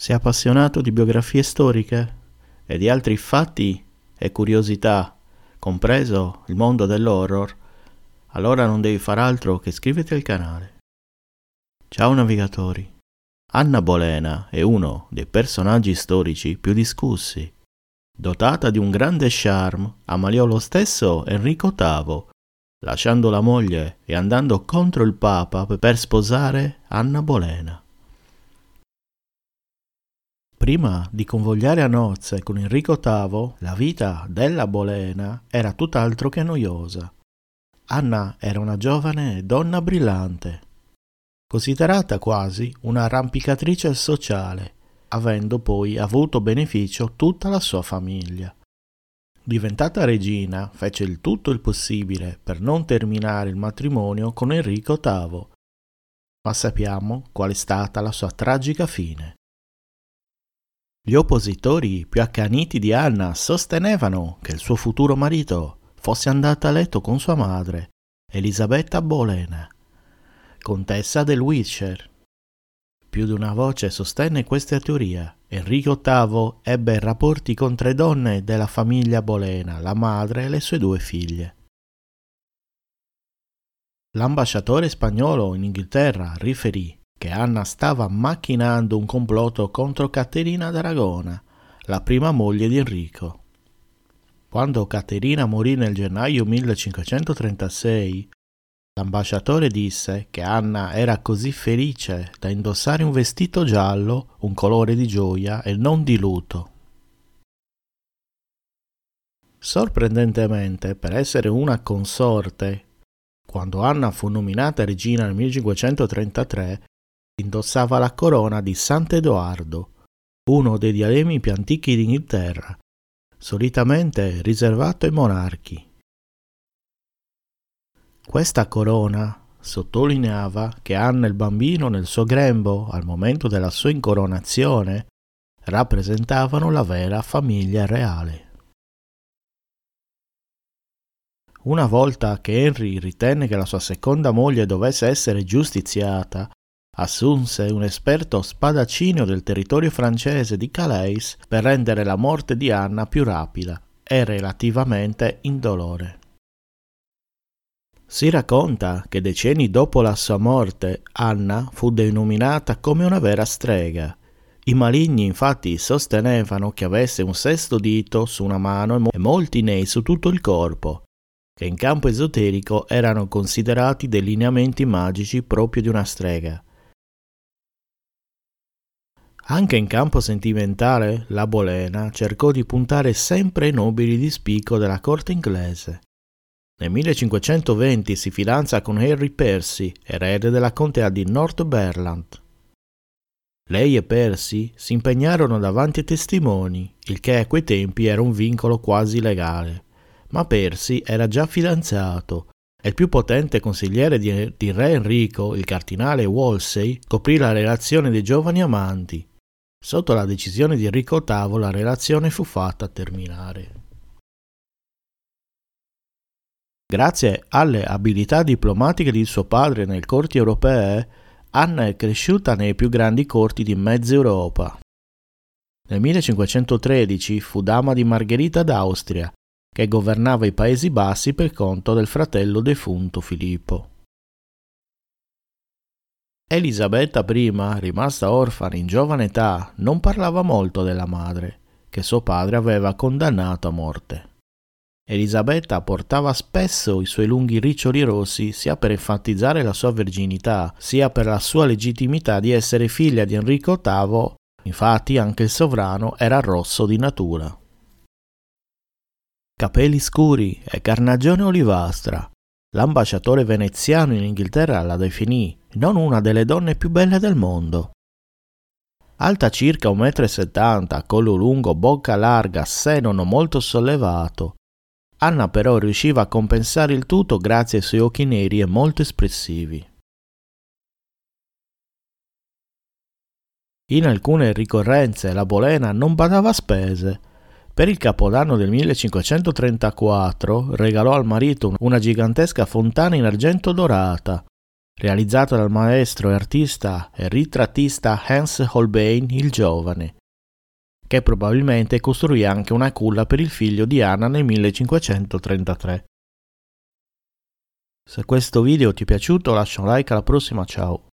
Sei appassionato di biografie storiche e di altri fatti e curiosità, compreso il mondo dell'horror? Allora non devi far altro che iscriverti al canale. Ciao navigatori. Anna Bolena è uno dei personaggi storici più discussi. Dotata di un grande charme, ammaliò lo stesso Enrico VIII, lasciando la moglie e andando contro il Papa per sposare Anna Bolena. Prima di convogliare a nozze con Enrico VIII, la vita della Bolena era tutt'altro che noiosa. Anna era una giovane donna brillante, considerata quasi una arrampicatrice sociale, avendo poi avuto beneficio tutta la sua famiglia. Diventata regina, fece il tutto il possibile per non terminare il matrimonio con Enrico VIII, ma sappiamo qual è stata la sua tragica fine. Gli oppositori più accaniti di Anna sostenevano che il suo futuro marito fosse andato a letto con sua madre, Elisabetta Bolena, contessa del Wiltshire. Più di una voce sostenne questa teoria. Enrico VIII ebbe rapporti con tre donne della famiglia Bolena, la madre e le sue due figlie. L'ambasciatore spagnolo in Inghilterra riferì che Anna stava macchinando un complotto contro Caterina d'Aragona, la prima moglie di Enrico. Quando Caterina morì nel gennaio 1536, l'ambasciatore disse che Anna era così felice da indossare un vestito giallo, un colore di gioia e non di luto. Sorprendentemente, per essere una consorte, quando Anna fu nominata regina nel 1533, indossava la corona di Sant'Edoardo, uno dei diademi più antichi d'Inghilterra, solitamente riservato ai monarchi. Questa corona sottolineava che Anna il bambino nel suo grembo, al momento della sua incoronazione, rappresentavano la vera famiglia reale. Una volta che Henry ritenne che la sua seconda moglie dovesse essere giustiziata, assunse un esperto spadaccino del territorio francese di Calais per rendere la morte di Anna più rapida e relativamente indolore. Si racconta che decenni dopo la sua morte Anna fu denominata come una vera strega. I maligni infatti sostenevano che avesse un sesto dito su una mano e molti nei su tutto il corpo, che in campo esoterico erano considerati dei lineamenti magici proprio di una strega. Anche in campo sentimentale, la Bolena cercò di puntare sempre ai nobili di spicco della corte inglese. Nel 1520 si fidanza con Harry Percy, erede della contea di Northumberland. Lei e Percy si impegnarono davanti ai testimoni, il che a quei tempi era un vincolo quasi legale. Ma Percy era già fidanzato e il più potente consigliere di, di re Enrico, il cardinale Wolsey, coprì la relazione dei giovani amanti Sotto la decisione di Enrico VIII la relazione fu fatta terminare. Grazie alle abilità diplomatiche di suo padre nelle corti europee, Anna è cresciuta nei più grandi corti di mezza Europa. Nel 1513 fu dama di Margherita d'Austria, che governava i Paesi Bassi per conto del fratello defunto Filippo. Elisabetta I, rimasta orfana in giovane età, non parlava molto della madre, che suo padre aveva condannato a morte. Elisabetta portava spesso i suoi lunghi riccioli rossi sia per enfatizzare la sua verginità, sia per la sua legittimità di essere figlia di Enrico VIII, infatti anche il sovrano era rosso di natura. Capelli scuri e carnagione olivastra, L'ambasciatore veneziano in Inghilterra la definì non una delle donne più belle del mondo. Alta circa 1,70 m, collo lungo, bocca larga, seno non molto sollevato. Anna però riusciva a compensare il tutto grazie ai suoi occhi neri e molto espressivi. In alcune ricorrenze la Bolena non badava a spese per il capodanno del 1534 regalò al marito una gigantesca fontana in argento dorata, realizzato dal maestro e artista e ritrattista Hans Holbein il Giovane, che probabilmente costruì anche una culla per il figlio di Anna nel 1533. Se questo video ti è piaciuto lascia un like alla prossima, ciao!